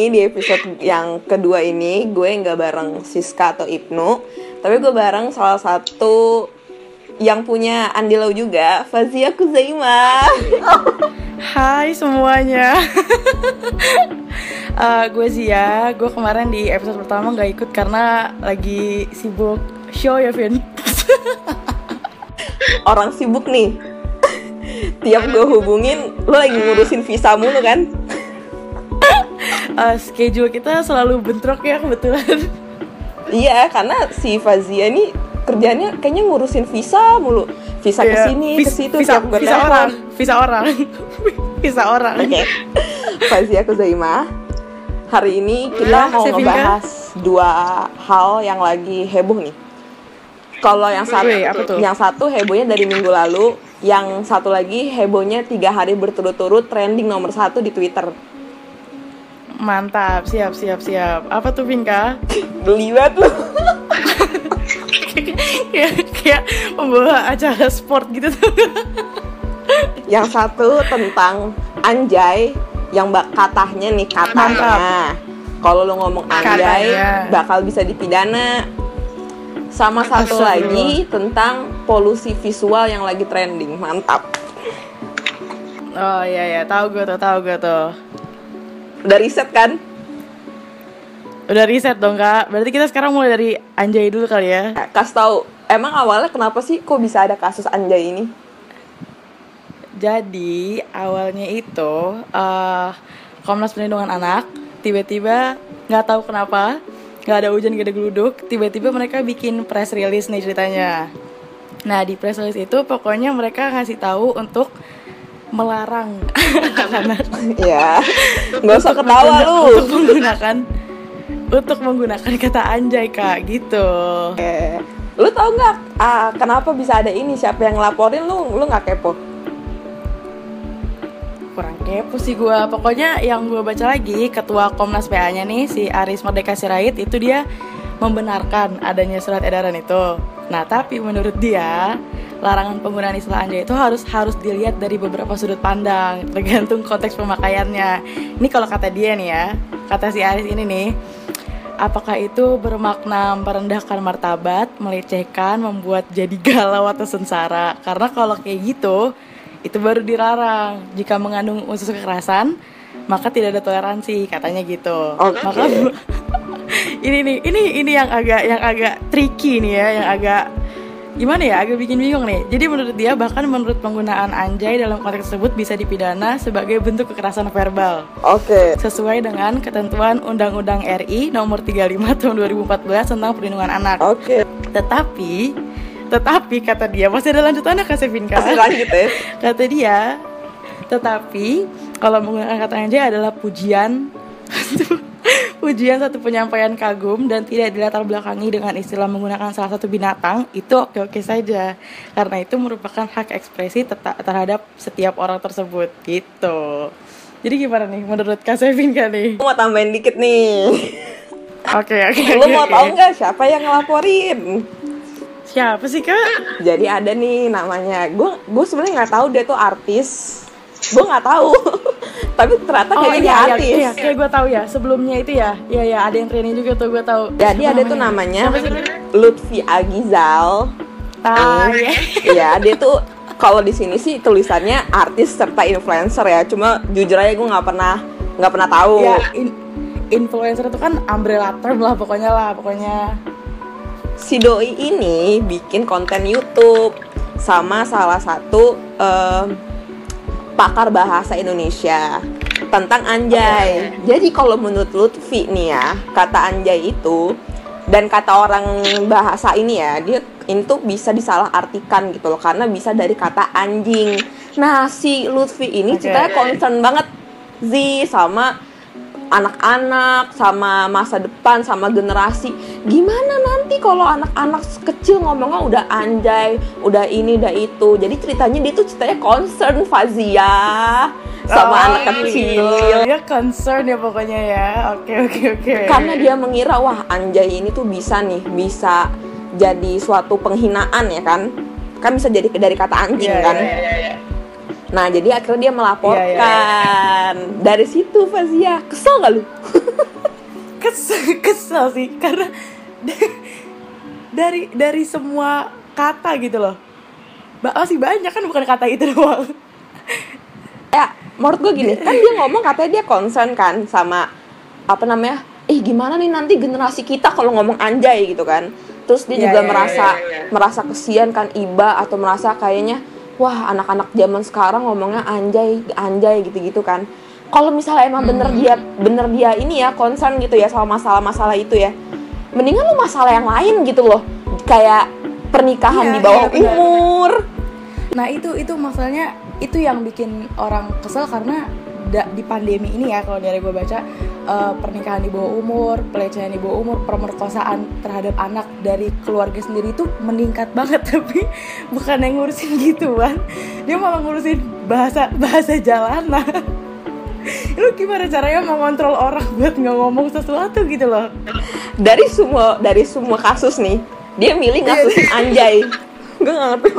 ini di episode yang kedua ini gue nggak bareng Siska atau Ibnu, tapi gue bareng salah satu yang punya Andilau juga, Fazia Kuzaima. Hai semuanya. uh, gue Zia, gue kemarin di episode pertama nggak ikut karena lagi sibuk show ya Vin. Orang sibuk nih. Tiap gue hubungin, lo lagi ngurusin visa mulu kan? Uh, schedule kita selalu bentrok ya kebetulan. Iya, karena si Fazia ini kerjanya kayaknya ngurusin visa mulu. Visa yeah. ke sini Vis, ke situ visa, tiap visa orang visa orang. Visa orang. Oke. Okay. Fazia Kuzaima hari ini kita mau ngebahas dua hal yang lagi heboh nih. Kalau yang satu yang satu hebohnya dari minggu lalu yang satu lagi hebohnya tiga hari berturut-turut trending nomor satu di Twitter mantap siap siap siap. Apa tuh Vinka? Beli banget loh kayak kayak membawa acara sport gitu tuh. Yang satu tentang anjay yang bak katanya nih katanya. Kalau lo ngomong anjay katanya. bakal bisa dipidana. Sama satu lagi tentang polusi visual yang lagi trending. Mantap. Oh iya ya tahu gue tuh tahu gue tuh udah riset kan Udah riset dong kak. Berarti kita sekarang mulai dari Anjay dulu kali ya. Kas tahu. Emang awalnya kenapa sih kok bisa ada kasus Anjay ini? Jadi awalnya itu uh, Komnas Perlindungan Anak tiba-tiba nggak tahu kenapa nggak ada hujan gak ada geluduk tiba-tiba mereka bikin press release nih ceritanya. Nah di press release itu pokoknya mereka ngasih tahu untuk melarang anak-anak. Ya, nggak usah ketawa lu. Untuk menggunakan untuk menggunakan kata anjay kak gitu. Eh, lu tau nggak ah, kenapa bisa ada ini? Siapa yang ngelaporin lu? Lu nggak kepo? Kurang kepo sih gue. Pokoknya yang gue baca lagi ketua Komnas PA-nya nih si Aris Merdeka Sirait itu dia membenarkan adanya surat edaran itu. Nah tapi menurut dia larangan penggunaan istilah anjay itu harus harus dilihat dari beberapa sudut pandang tergantung konteks pemakaiannya. Ini kalau kata dia nih ya, kata si Aris ini nih apakah itu bermakna merendahkan martabat, melecehkan, membuat jadi galau atau sengsara? Karena kalau kayak gitu, itu baru dilarang. Jika mengandung unsur kekerasan, maka tidak ada toleransi, katanya gitu. Okay. Maka ini nih, ini ini yang agak yang agak tricky nih ya, yang agak gimana ya agak bikin bingung nih. Jadi menurut dia bahkan menurut penggunaan anjay dalam konteks tersebut bisa dipidana sebagai bentuk kekerasan verbal. Oke. Okay. sesuai dengan ketentuan Undang-Undang RI nomor 35 tahun 2014 tentang perlindungan anak. Oke. Okay. tetapi tetapi kata dia masih ada lanjutannya kak Sevin masih lanjut ya. Kata dia tetapi kalau menggunakan kata anjay adalah pujian ujian satu penyampaian kagum dan tidak dilatar belakangi dengan istilah menggunakan salah satu binatang itu oke-oke saja karena itu merupakan hak ekspresi terhadap setiap orang tersebut gitu jadi gimana nih menurut Kak Sevin kan nih? Aku mau tambahin dikit nih Oke oke okay, Lu okay, mau okay. tau nggak siapa yang ngelaporin? Siapa sih kak? Jadi ada nih namanya Gue gue sebenarnya nggak tahu dia tuh artis gue nggak tahu tapi ternyata oh, kayaknya iya, dia artis iya, kayak gue tahu ya sebelumnya itu ya. Iya ya ada yang training juga tuh gue tahu. Jadi ada tuh namanya? Lutfi Agizal. Ah iya. Ya dia tuh kalau di sini sih tulisannya artis serta influencer ya. Cuma jujur aja gue nggak pernah nggak pernah tahu. Ya in, influencer itu kan umbrella term lah pokoknya lah pokoknya. Si doi ini bikin konten YouTube sama salah satu um, pakar bahasa Indonesia tentang anjay. Okay. Jadi kalau menurut Lutfi nih ya, kata anjay itu dan kata orang bahasa ini ya, dia itu bisa disalahartikan gitu loh karena bisa dari kata anjing. Nah, si Lutfi ini okay. ceritanya concern banget Zi sama anak-anak sama masa depan sama generasi. Gimana nanti kalau anak-anak kecil ngomongnya udah anjay udah ini udah itu. Jadi ceritanya dia tuh ceritanya concern Fazia sama oh, anak kecil. dia concern ya pokoknya ya. Oke oke oke. Karena dia mengira wah anjay ini tuh bisa nih bisa jadi suatu penghinaan ya kan? Kan bisa jadi dari kata anjing yeah, kan? yeah, yeah, yeah. Nah jadi akhirnya dia melaporkan. Iya, Dari situ Fazia Kesel gak lu? kesel kesel sih karena dari dari semua kata gitu loh. Masih banyak kan bukan kata itu doang. Ya menurut gue gini kan dia ngomong katanya dia concern kan sama apa namanya eh gimana nih nanti generasi kita kalau ngomong anjay gitu kan. Terus dia Iya, juga iya, merasa iya. merasa kesian kan iba atau merasa kayaknya wah anak-anak zaman sekarang ngomongnya anjay anjay gitu-gitu kan. Kalau misalnya emang bener Hmm. dia bener dia ini ya concern gitu ya sama masalah-masalah itu ya mendingan lu masalah yang lain gitu loh. Kayak pernikahan Iya, di bawah iya, umur. Nah itu itu masalahnya itu yang bikin orang kesel karena di pandemi ini ya kalau dari gue baca eh, pernikahan di bawah umur pelecehan di bawah umur pemerkosaan terhadap anak dari keluarga sendiri itu meningkat banget tapi bukan yang ngurusin gituan. Dia malah ngurusin bahasa bahasa jalanan. Lu gimana caranya mengontrol orang buat nggak ngomong sesuatu gitu loh? Dari semua dari semua kasus nih dia milih ngasusin anjay. Gue gak ngerti.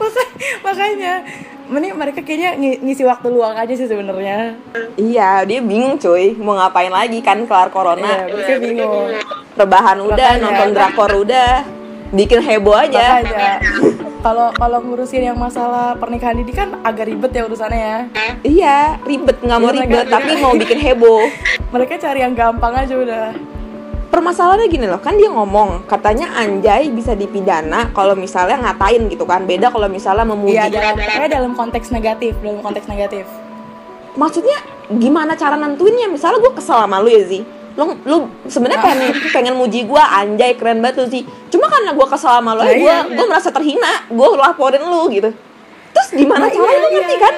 Maka- makanya mending mereka kayaknya ng- ngisi waktu luang aja sih sebenarnya. Iya dia bingung cuy. Mau ngapain lagi kan kelar corona. Iya, mereka bingung. Rebahan udah Makanya. nonton drakor udah. Bikin heboh aja. Makanya. Kalau kalau ngurusin yang masalah pernikahan ini kan agak ribet ya urusannya ya. Iya ribet. Nggak mau Iya, mereka- ribet tapi mau bikin heboh. Mereka cari yang gampang aja udah permasalahannya gini loh kan dia ngomong katanya anjay bisa dipidana kalau misalnya ngatain gitu kan beda kalau misalnya memuji iya dalam pokoknya dalam konteks negatif dalam konteks negatif. Maksudnya gimana cara nentuinnya? Misalnya gue kesel sama lu ya Zi. Lu lu sebenarnya Nah. pengen pengen muji gue anjay keren banget lu sih cuma karena gue kesel sama lu Nah, gue iya. gue merasa terhina gue laporin lu gitu. Terus gimana Nah, caranya iya, lu ngerti iya. kan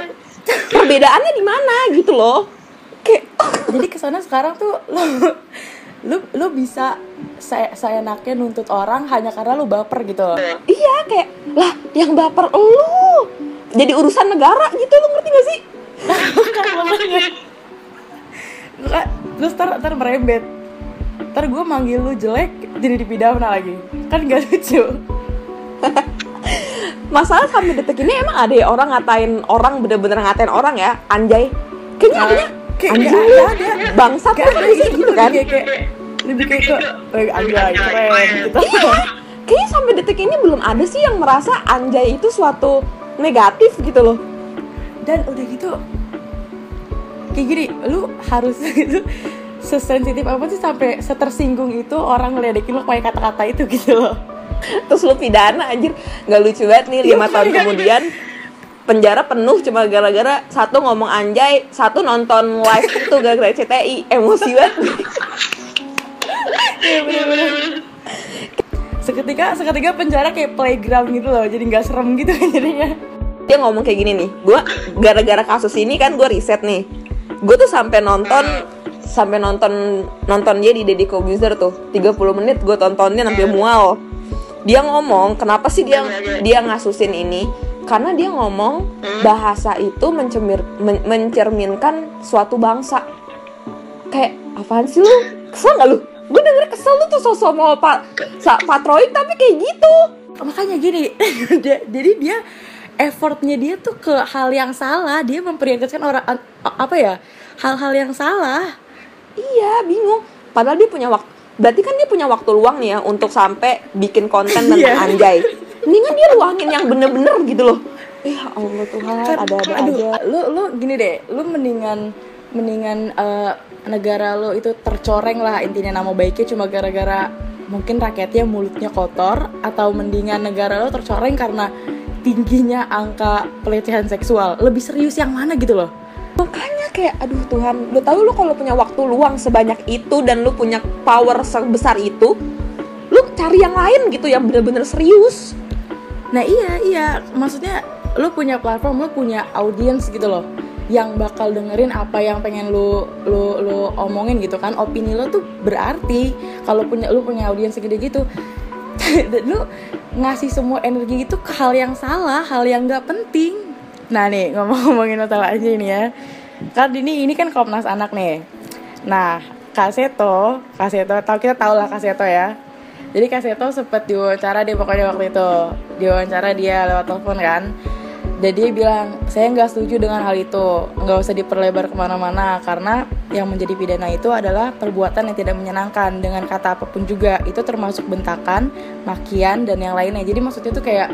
perbedaannya di mana gitu loh. Kayak jadi ke sana sekarang tuh lu lu lu bisa saya saya enaknya nuntut orang hanya karena lu baper gitu. Loh iya kayak lah yang baper lu jadi urusan negara gitu lu ngerti gak sih? Nggak, terus ntar, ntar merembet. Ntar gue manggil lu jelek jadi dipidana lagi. Kan gak lucu. Masalah sampai detik ini emang ada ya orang ngatain orang bener-bener ngatain orang ya anjay. Kayaknya Nah, adanya kayak ada, bangsat Gak ada ngerti sih gitu, gitu kan? lebih kayak, lebih kayak ke "Eh, anjay keren gitu. Iya, kayaknya sampai detik ini belum ada sih yang merasa anjay itu suatu negatif gitu loh. dan udah gitu kayak gini lu harus itu sesensitif apa sih sampai setersinggung itu orang ngeledekin lu kayak kata-kata itu gitu loh. Terus lu pidana anjir, nggak lucu banget nih lima Iya, tahun kemudian penjara penuh cuma gara-gara satu ngomong anjay, satu nonton live itu gara-gara CTI, emosi banget. Iya seketika seketika penjara kayak playground gitu loh jadi nggak serem gitu kan jadinya. Dia ngomong kayak gini nih, gua gara-gara kasus ini kan gue riset nih, gue tuh sampai nonton sampai nonton nonton dia di Deddy Kobuzer tuh. 30 menit gue tontonnya sampai mual. Dia ngomong kenapa sih dia dia ngasusin ini karena dia ngomong bahasa itu mencemir, men- mencerminkan suatu bangsa. Kayak apaan sih lu? Kesel gak lu? Gue denger kesel lu tuh sosok mau pak sa- patrolik tapi kayak gitu. Makanya gini jadi dia effortnya dia tuh ke hal yang salah. Dia memprioritaskan orang apa ya? Hal-hal yang salah. Iya bingung. Padahal dia punya waktu berarti kan dia punya waktu luang nih ya untuk sampai bikin konten tentang Iya. anjay. Mendingan dia luangin yang bener-bener gitu loh. Ya Allah Tuhan Kan, ada-ada aduh, aja? lu lu gini deh lu mendingan mendingan eh, negara lu itu tercoreng lah intinya nama baiknya cuma gara-gara mungkin rakyatnya mulutnya kotor atau mendingan negara lu tercoreng karena tingginya angka pelecehan seksual. Lebih serius yang mana gitu loh makanya kayak aduh Tuhan lu tahu lu kalau punya waktu luang sebanyak itu dan lu punya power sebesar itu lu cari yang lain gitu yang bener-bener serius. Nah iya iya. Maksudnya lu punya platform lu punya audiens gitu loh yang bakal dengerin apa yang pengen lu lu lu omongin gitu kan. Opini lu tuh berarti kalau punya lu punya audiens segede gitu. Dan lu ngasih semua energi itu ke hal yang salah hal yang nggak penting nah nih ngomong-ngomongin masalah aja ini ya. Kan ini ini kan Komnas Anak nih. Nah Kaseto Kaseto tahu kita tahu lah Kaseto ya. Jadi Kak Seto sempat diwawancara dia pokoknya waktu itu. Diwawancara dia lewat telepon kan. Dan dia bilang saya nggak setuju dengan hal itu. Nggak usah diperlebar ke mana-mana karena yang menjadi pidana itu adalah perbuatan yang tidak menyenangkan dengan kata apa pun juga. Itu termasuk bentakan makian dan yang lainnya. Jadi maksudnya tuh kayak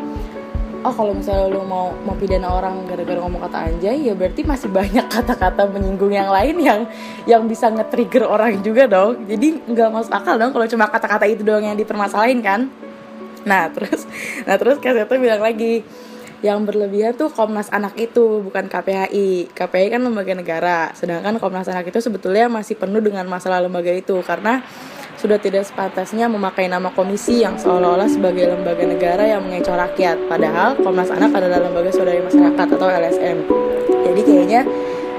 oh kalau misalnya lo mau mau pidana orang gara-gara ngomong kata anjay ya berarti masih banyak kata-kata menyinggung yang lain yang yang bisa nge-trigger orang juga dong jadi nggak masuk akal dong kalau cuma kata-kata itu doang yang dipermasalahin kan nah terus nah terus kayak bilang lagi yang berlebihan tuh Komnas Anak itu bukan KPHI. KPHI kan lembaga negara, sedangkan Komnas Anak itu sebetulnya masih penuh dengan masalah lembaga itu karena sudah tidak sepantasnya memakai nama komisi yang seolah-olah sebagai lembaga negara yang mengecoh rakyat. Padahal Komnas Anak adalah lembaga saudari masyarakat atau LSM. Jadi kayaknya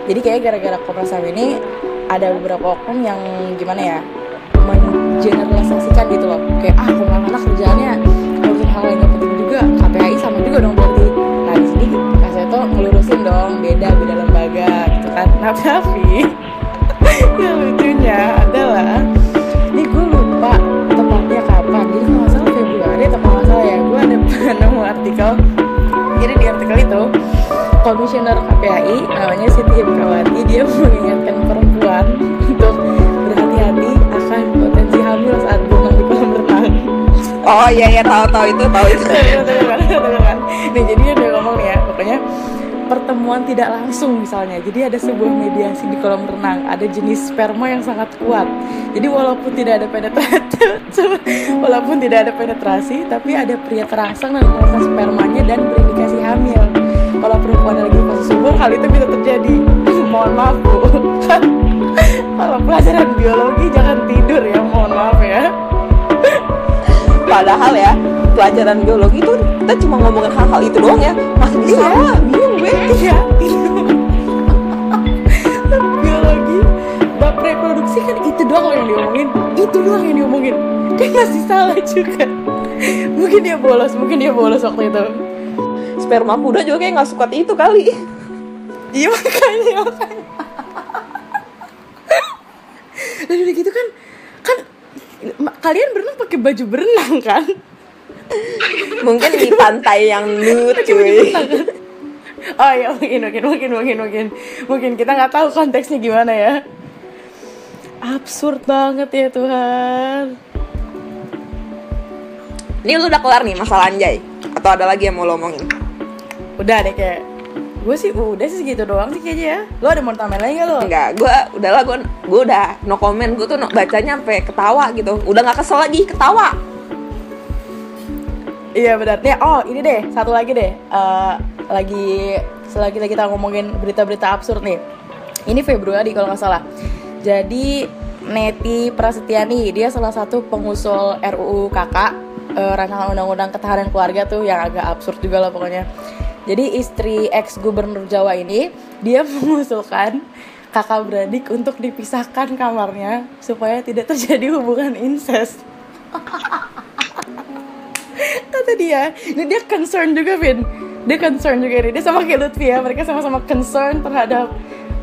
jadi kayak gara-gara Komnas HAM ini ada beberapa oknum yang gimana ya mengeneralisasikan gitu loh kayak ah Komnas Anak kerjaannya ngurusin hal yang penting juga KPHI sama juga dong berarti nah di sini Kak Seto ngelurusin dong beda beda lembaga gitu kan nah tapi yang lucunya nemu artikel. Jadi di artikel itu komisioner KPAI namanya Siti Hibkawati dia mengingatkan perempuan untuk berhati-hati akan potensi hamil saat berenang di kolam renang. Oh iya iya tahu tahu itu. Tahu itu nih jadi dia ngomong nih ya pokoknya pertemuan tidak langsung misalnya. Jadi ada sebuah mediasi di kolam renang. Ada jenis sperma yang sangat kuat. Jadi walaupun tidak ada penetrasi walaupun tidak ada penetrasi tapi ada pria terangsang dan mengeluarkan spermanya dan berindikasi hamil. Kalau perempuan lagi fase subur hal itu bisa terjadi. Mohon maaf bu. Kalau pelajaran biologi jangan tidur ya. Mohon maaf ya. Padahal ya pelajaran biologi itu kita cuma ngomongin hal-hal itu doang ya. Masih bisa. Iya. bingung gue. Iya biologi bab reproduksi kan itu doang yang diomongin. Itu doang yang diomongin. Dia masih salah juga. Mungkin dia bolos mungkin dia bolos waktu itu. Sperma muda juga kayak nggak suka itu kali. Iya makanya makanya. Udah gitu kan kan kalian berenang pakai baju berenang kan mungkin di pantai yang nude cuy. oh ya mungkin mungkin mungkin mungkin mungkin. Mungkin kita nggak tahu konteksnya gimana ya. Absurd banget ya Tuhan. Ini lu udah kelar nih masalah anjay? Atau ada lagi yang mau lo omongin? Udah deh kayak gue sih udah sih segitu doang sih kayaknya ya. Lo ada mau tambahin lagi gak lo? Enggak, gue udahlah gue gue udah no comment gue tuh no, bacanya sampai ketawa gitu. Udah nggak kesel lagi ketawa iya benar. Nih oh ini deh satu lagi deh. Eh, lagi selagi kita ngomongin berita-berita absurd nih. Ini Februari kalau nggak salah. Jadi Neti Prasetyani dia salah satu pengusul RUU KK eh, rancangan undang-undang ketahanan keluarga tuh yang agak absurd juga lah pokoknya. Jadi istri ex gubernur Jawa ini dia mengusulkan kakak beradik untuk dipisahkan kamarnya supaya tidak terjadi hubungan incest kata dia ini dia concern juga Vin. Dia concern juga ini dia sama kayak Lutfi ya mereka sama-sama concern terhadap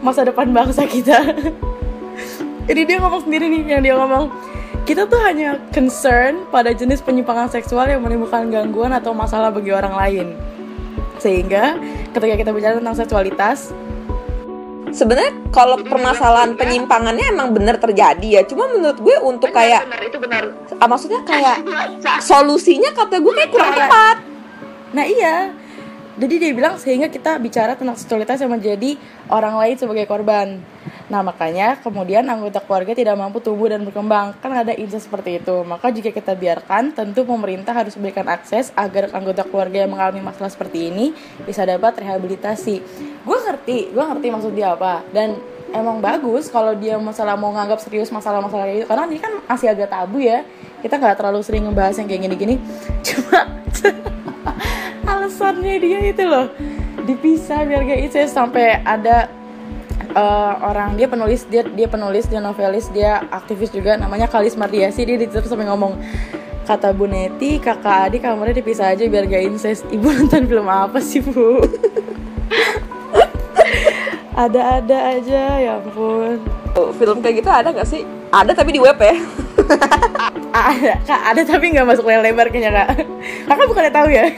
masa depan bangsa kita. Jadi dia ngomong sendiri nih yang dia ngomong kita tuh hanya concern pada jenis penyimpangan seksual yang menimbulkan gangguan atau masalah bagi orang lain. Sehingga ketika kita bicara tentang seksualitas sebenarnya kalau permasalahan penyimpangannya emang bener terjadi ya. Cuma menurut gue untuk kayak benar itu benar ah, maksudnya kayak solusinya kata gue kayak kurang tepat. Nah iya, jadi dia bilang sehingga kita bicara tentang seksualitas yang menjadi orang lain sebagai korban. Nah makanya kemudian anggota keluarga tidak mampu tumbuh dan berkembang. Kan ada incest seperti itu. Maka jika kita biarkan, tentu pemerintah harus berikan akses agar anggota keluarga yang mengalami masalah seperti ini bisa dapat rehabilitasi. Gue ngerti, gue ngerti maksud dia apa. Dan emang bagus kalau dia masalah mau nganggap serius masalah-masalah gitu. Karena ini kan masih agak tabu ya. Kita nggak terlalu sering ngebahas yang kayak gini-gini. Cuma alasannya dia itu loh. Dipisah biar gak incest sampai ada eh, orang dia penulis dia dia penulis dia novelis dia aktivis juga namanya Kalis Mardiasi dia di Twitter sampai ngomong kata Bu Neti kakak adik kamarnya dipisah aja biar gak incest. Ibu nonton film apa sih bu? Ada-ada aja ya ampun. Film kayak gitu ada gak sih? Ada tapi di web ya. Ada kak ada tapi nggak masuk layar lebar kayaknya kak. Kakak bukannya tahu ya?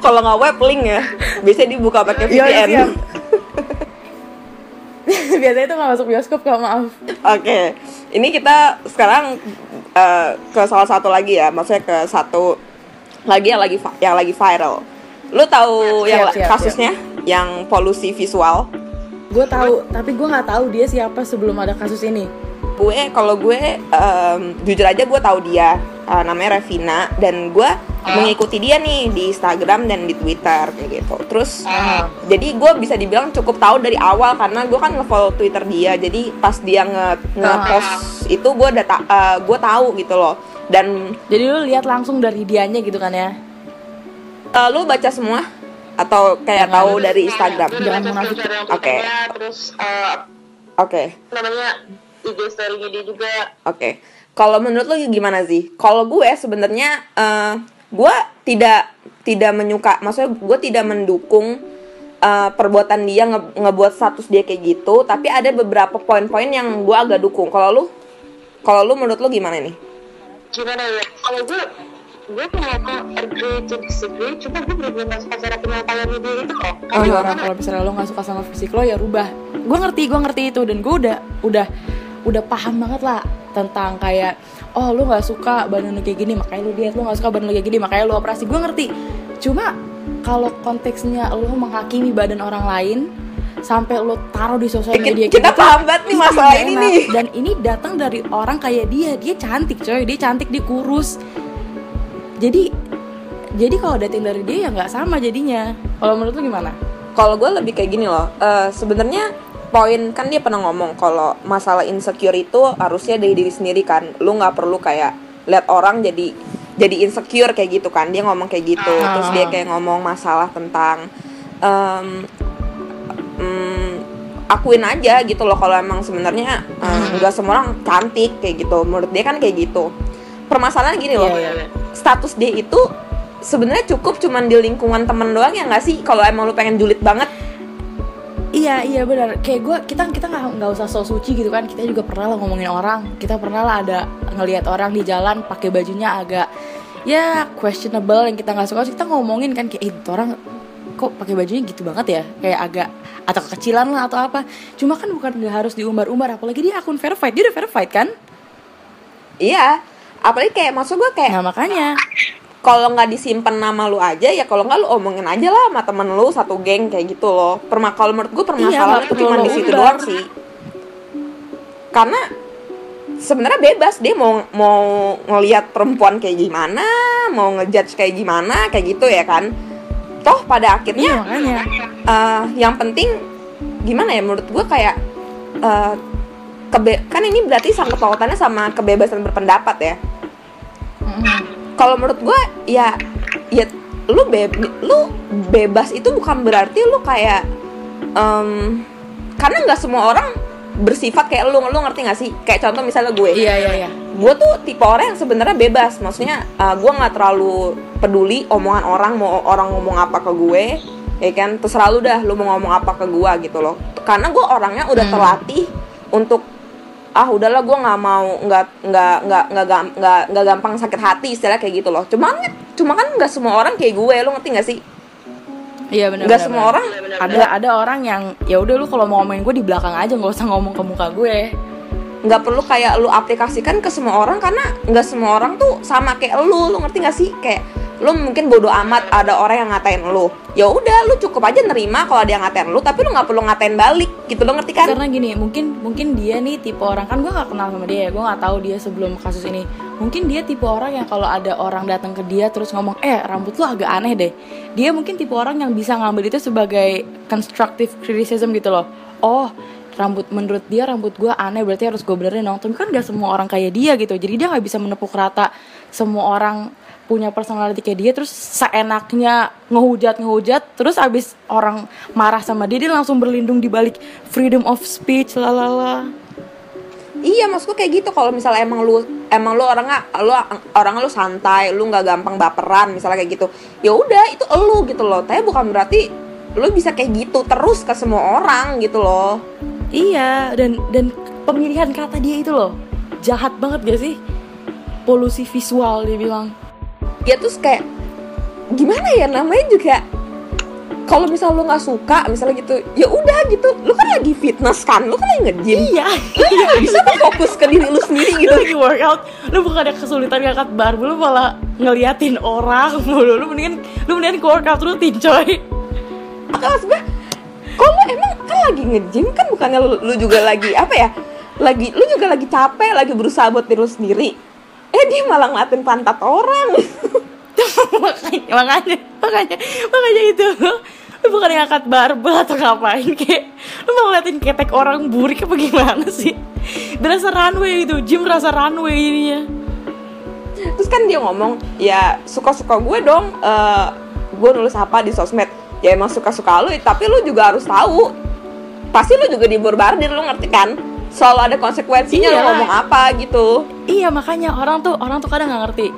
Kalau nggak web link ya, biasanya dibuka pakai Iya, VPN. Siap. biasanya itu nggak masuk bioskop kak maaf Oke, ini kita sekarang eh, ke salah satu lagi ya, maksudnya ke satu lagi yang lagi yang lagi viral. Lu tahu Siap, yang siap, kasusnya, yang polusi visual? gue tahu tapi gue nggak tahu dia siapa sebelum ada kasus ini Gue kalau gue em, jujur aja gue tahu dia, eh, namanya Revina dan gue mengikuti dia nih di Instagram dan di Twitter kayak gitu. Terus Ah. jadi gue bisa dibilang cukup tahu dari awal karena gue kan nge-follow Twitter dia. Jadi pas dia nge nge-post itu gue udah ta- eh, gue tahu gitu loh. Dan jadi lu lihat langsung dari dianya gitu kan ya eh, lu baca semua atau kayak tahu dari Instagram? Jangan Jangan munafik. Oke. Twitternya, terus Oke, namanya IG story-nya dia juga oke. Kalau menurut lu gimana sih? Kalau gue sebenarnya eh, gue tidak tidak menyuka, maksudnya gue tidak mendukung eh, perbuatan dia nge- ngebuat status dia kayak gitu. Tapi ada beberapa poin-poin yang gue agak dukung. Kalau lu, kalau lu menurut lu gimana nih? gimana ya kalau gue gue punya agree to disagree cuma gue belum belum masuk cara penyampaian dia itu kok Oh, orang kalau misalnya lo nggak suka sama fisik lo ya rubah. Gue ngerti, gue ngerti itu dan gue udah udah udah paham banget lah tentang kayak oh lo nggak suka badan lo kayak gini makanya lo diet lo nggak suka badan lo kayak gini makanya lo operasi. Gue ngerti. Cuma kalau konteksnya lo menghakimi badan orang lain sampai lo taruh di sosial Kita- media kita kayak paham banget nih masalah ini enak. nih. dan ini datang dari orang kayak dia dia cantik coy dia cantik dia kurus jadi jadi kalau dating dari dia ya nggak sama jadinya kalau menurut lu gimana Kalau gue lebih kayak gini loh. eh, Sebenarnya poin kan dia pernah ngomong kalau masalah insecure itu harusnya dari diri sendiri kan. Lu nggak perlu kayak lihat orang jadi jadi insecure kayak gitu kan. Dia ngomong kayak gitu. Ah. Terus dia kayak ngomong masalah tentang em, mm, akuin aja gitu loh kalau emang sebenarnya eh, nggak semua orang cantik kayak gitu. Menurut dia kan kayak gitu. Permasalahan gini loh Iya, iya. status dia itu sebenarnya cukup cuman di lingkungan temen doang ya nggak sih kalau emang lu pengen julid banget Iya iya benar. Kayak gue kita kita nggak nggak usah so suci gitu kan. Kita juga pernah lah ngomongin orang. Kita pernah lah ada ngelihat orang di jalan pakai bajunya agak ya questionable yang kita nggak suka. Kita ngomongin kan kayak "Eh, itu orang kok pakai bajunya gitu banget ya. Kayak agak atau kekecilan lah atau apa. Cuma kan bukan nggak harus diumbar-umbar. Apalagi dia akun verified. Dia udah verified kan? iya apalagi kayak maksud gue kayak Nah makanya. Kalau nggak disimpan nama lu aja ya kalau nggak lu omongin aja lah sama temen lu satu geng kayak gitu loh. Perma kalau menurut gue permasalahan nggak tuh perlu cuma di situ doang sih. Karena sebenarnya bebas dia mau mau ngelihat perempuan kayak gimana mau ngejudge kayak gimana kayak gitu ya kan. Toh pada Iya akhirnya makanya. eh, yang penting gimana ya menurut gue kayak eh, kebe kan ini berarti sangkut pautannya sama kebebasan berpendapat ya kalau menurut gue ya ya lu be lu bebas itu bukan berarti lu kayak em, karena nggak semua orang bersifat kayak lu lu ngerti gak sih? Kayak contoh misalnya gue. Iya iya iya. gue tuh tipe orang yang sebenarnya bebas. Maksudnya uh, gue nggak terlalu peduli omongan orang mau orang ngomong apa ke gue ya kan? Terserah lu dah lu mau ngomong apa ke gue gitu loh. Karena gue orangnya udah Hmm. terlatih untuk ah udahlah gue nggak mau nggak nggak nggak nggak nggak nggak gampang sakit hati istilah kayak gitu loh. Cuma cuma kan nggak semua orang kayak gue lu ngerti gak sih? Iya benar. nggak benar, semua orang ada ada orang yang ya udah lu kalau mau ngomongin gue di belakang aja nggak usah ngomong ke muka gue. Nggak perlu kayak lu aplikasikan ke semua orang karena nggak semua orang tuh sama kayak lu lu ngerti gak sih? Kayak lu mungkin bodoh amat ada orang yang ngatain lu. Ya udah lu cukup aja nerima kalau dia ngatain lu tapi lu nggak perlu ngatain balik gitu lo ngerti kan? Karena gini mungkin mungkin dia nih tipe orang kan gue nggak kenal sama dia ya gue nggak tahu dia sebelum kasus ini. Mungkin dia tipe orang yang kalau ada orang datang ke dia terus ngomong eh rambut lu agak aneh deh. Dia mungkin tipe orang yang bisa ngambil itu sebagai constructive criticism gitu loh. Oh rambut menurut dia rambut gue aneh berarti harus gue benerin dong. Tapi kan gak semua orang kayak dia gitu jadi dia nggak bisa menepuk rata semua orang punya personality kayak dia terus seenaknya ngehujat ngehujat terus abis orang marah sama dia dia langsung berlindung di balik freedom of speech lalala iya maksudku kayak gitu. Kalau misalnya emang lu emang lu orangnya lu orang lu santai lu nggak gampang baperan misalnya kayak gitu ya udah itu elu gitu loh. Tapi bukan berarti lu bisa kayak gitu terus ke semua orang gitu loh. Iya dan dan pemilihan kata dia itu loh jahat banget gak sih? Polusi visual dia bilang ya terus kayak gimana ya namanya juga kalau misal lu nggak suka misalnya gitu ya udah gitu. Lu kan lagi fitness kan lu kan lagi nge-gym. Iya. Lu nggak bisa tuh fokus ke diri lu sendiri lu gitu. Lagi workout lu bukan ada kesulitan ngangkat barbel lu malah ngeliatin orang mulu. Lu mendingan lu mendingan ke workout rutin coy. Kan maksud gue kalau lu emang kan lagi nge-gym kan bukannya lu, lu juga lagi apa ya lagi lu juga lagi capek lagi berusaha buat diri lu sendiri eh dia malah ngeliatin pantat orang. Makanya makanya makanya makanya itu. Lu bukan yang angkat barbel atau ngapain kayak lu mau ngeliatin ketek orang burik apa gimana sih? Berasa runway itu gym rasa runway jadinya. Terus kan dia ngomong ya suka-suka gue dong eh gue nulis apa di sosmed. Ya emang suka-suka lu tapi lu juga harus tahu. Pasti lu juga dibombardir lu ngerti kan? Selalu ada konsekuensinya lu Iya. ngomong apa gitu iya makanya orang tuh orang tuh kadang nggak ngerti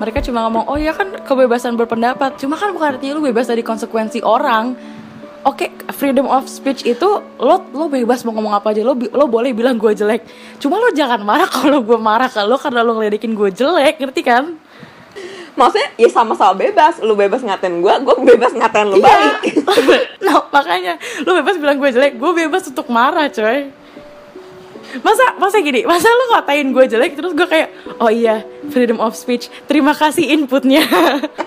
mereka cuma ngomong oh ya kan kebebasan berpendapat cuma kan bukan artinya lu bebas dari konsekuensi orang Oke, freedom of speech itu lo lo bebas mau ngomong apa aja lo lo boleh bilang gue jelek. Cuma lo jangan marah kalau gue marah ke lo karena lo ngeledekin gue jelek, ngerti kan? maksudnya ya sama-sama bebas lu bebas ngatain gue gue bebas ngatain lu Iya. balik nah, makanya lo bebas bilang gue jelek, gue bebas untuk marah, coy. Masa masa gini, masa lo ngatain gue jelek terus gue kayak, oh iya, freedom of speech. Terima kasih inputnya.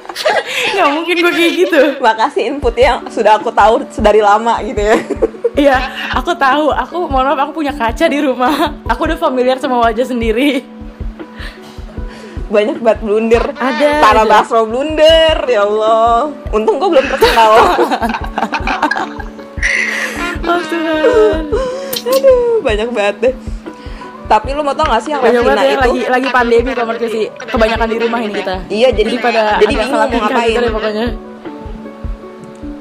Nggak mungkin gue kayak gitu. makasih input yang sudah aku tahu sedari lama gitu ya Iya, aku tahu. Aku mohon maaf, aku punya kaca di rumah. Aku udah familiar sama wajah sendiri. banyak banget blunder Ada para basro blunder ya Allah untung gue belum terkenal Oh Tuhan. Aduh banyak banget deh tapi lu mau tau gak sih yang Banyak Revina ya itu lagi lagi pandemi gue sih. Kebanyakan di rumah ini kita. Iya, jadi- pada jadi bingung mau ngapain. deh pokoknya.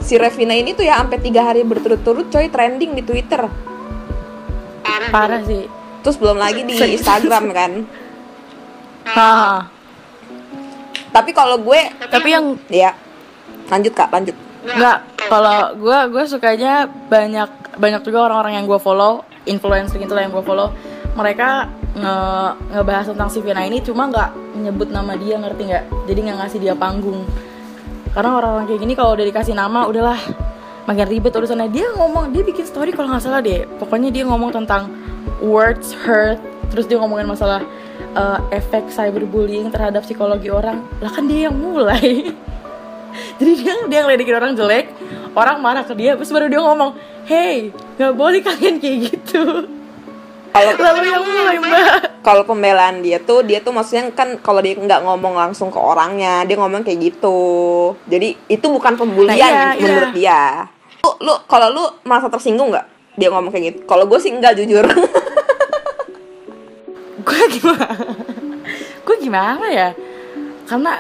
si Revina ini tuh ya sampai tiga hari berturut-turut coy trending di Twitter Parah sih. terus belum lagi di Instagram kan Ha. tapi kalau gue Tapi yang ya lanjut kak lanjut Enggak, kalau gue gue sukanya banyak banyak juga orang-orang yang gue follow, influencer gitu lah yang gue follow. Mereka nge ngebahas tentang si Vina ini cuma nggak nyebut nama dia ngerti nggak? Jadi nggak ngasih dia panggung. Karena orang-orang kayak gini kalau udah dikasih nama udahlah makin ribet urusannya. Dia ngomong, dia bikin story kalau nggak salah deh. Pokoknya dia ngomong tentang words hurt, terus dia ngomongin masalah eh, efek cyberbullying terhadap psikologi orang. Lah kan dia yang mulai. jadi dia dia ngeledekin orang jelek orang marah ke dia terus baru dia ngomong hey nggak boleh kalian kayak gitu. Kalau lalu yang mulai mbak kalau pembelaan dia tuh dia tuh maksudnya kan kalau dia nggak ngomong langsung ke orangnya dia ngomong kayak gitu. Jadi itu bukan pembulian Nah, iya, iya. menurut dia. Lu, lu kalau lu merasa tersinggung nggak dia ngomong kayak gitu? Kalau gue sih enggak jujur. Gue gimana? Gue gimana ya? Karena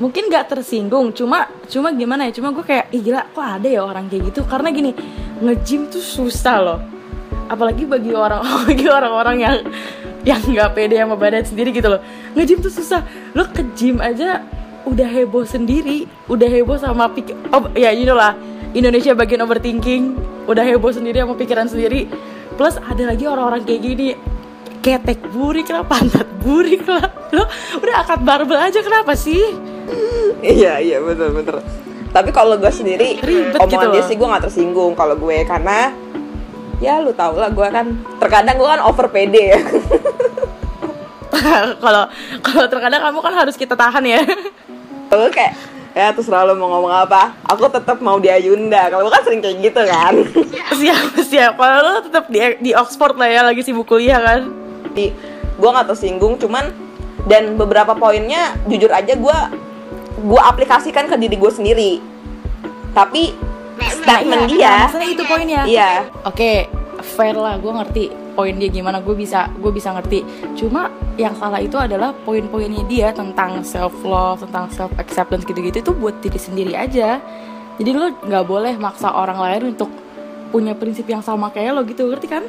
mungkin nggak tersinggung cuma cuma gimana ya cuma gue kayak ih gila kok ada ya orang kayak gitu? Karena gini nge-gym tuh susah loh. Apalagi bagi orang bagi orang-orang yang yang nggak pede sama badan sendiri gitu loh. Nge-gym tuh susah. Lo ke gym aja udah heboh sendiri udah heboh sama pik oh ya you know lah. Indonesia bagian overthinking udah heboh sendiri sama pikiran sendiri. Plus ada lagi orang-orang kayak gini ketek burik lah pantat burik lah. Lo udah akad barbel aja kenapa sih iya iya betul betul. Tapi kalau gue sendiri Ribet omongan gitu dia sih gue nggak tersinggung kalau gue karena ya lu tau lah gue kan terkadang gue kan over pede ya. Kalau kalau terkadang kamu kan harus kita tahan ya. Gue kayak ya terserah lu mau ngomong apa. Aku tetap mau di Ayunda. Kalau kan sering kayak gitu kan. Siap siap kalau lo tetap di di Oxford lah ya lagi sibuk kuliah kan. Di gue nggak tersinggung cuman dan beberapa poinnya jujur aja gue gue aplikasikan ke diri gue sendiri. Tapi statement iya, dia masalah itu poinnya. Iya. Oke fair lah gue ngerti poin dia gimana gue bisa gue bisa ngerti. Cuma yang salah itu adalah poin-poinnya dia tentang self love tentang self acceptance gitu-gitu itu buat diri sendiri aja. Jadi lo nggak boleh maksa orang lain untuk punya prinsip yang sama kayak lo gitu ngerti kan